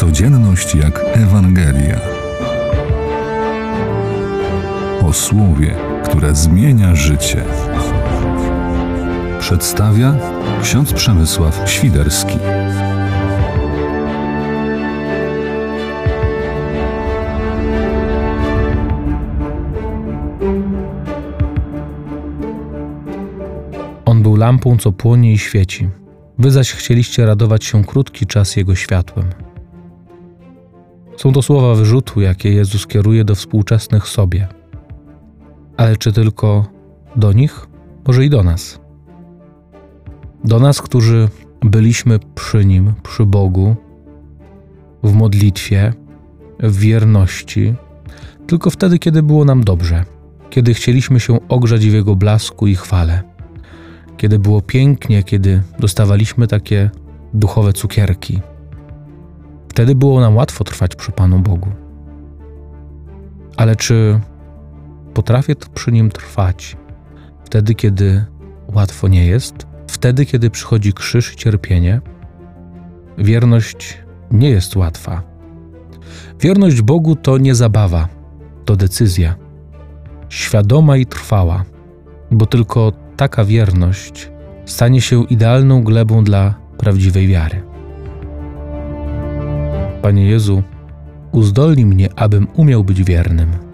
Codzienność jak Ewangelia. O słowie, które zmienia życie. Przedstawia ksiądz Przemysław Świderski. On był lampą, co płonie i świeci. Wy zaś chcieliście radować się krótki czas Jego światłem. Są to słowa wyrzutu, jakie Jezus kieruje do współczesnych sobie. Ale czy tylko do nich? Może i do nas. Do nas, którzy byliśmy przy Nim, przy Bogu, w modlitwie, w wierności, tylko wtedy, kiedy było nam dobrze, kiedy chcieliśmy się ogrzać w Jego blasku i chwale kiedy było pięknie, kiedy dostawaliśmy takie duchowe cukierki. Wtedy było nam łatwo trwać przy Panu Bogu. Ale czy potrafię przy Nim trwać wtedy, kiedy łatwo nie jest? Wtedy, kiedy przychodzi krzyż i cierpienie? Wierność nie jest łatwa. Wierność Bogu to nie zabawa, to decyzja. Świadoma i trwała, bo tylko taka wierność stanie się idealną glebą dla prawdziwej wiary. Panie Jezu, uzdolnij mnie, abym umiał być wiernym.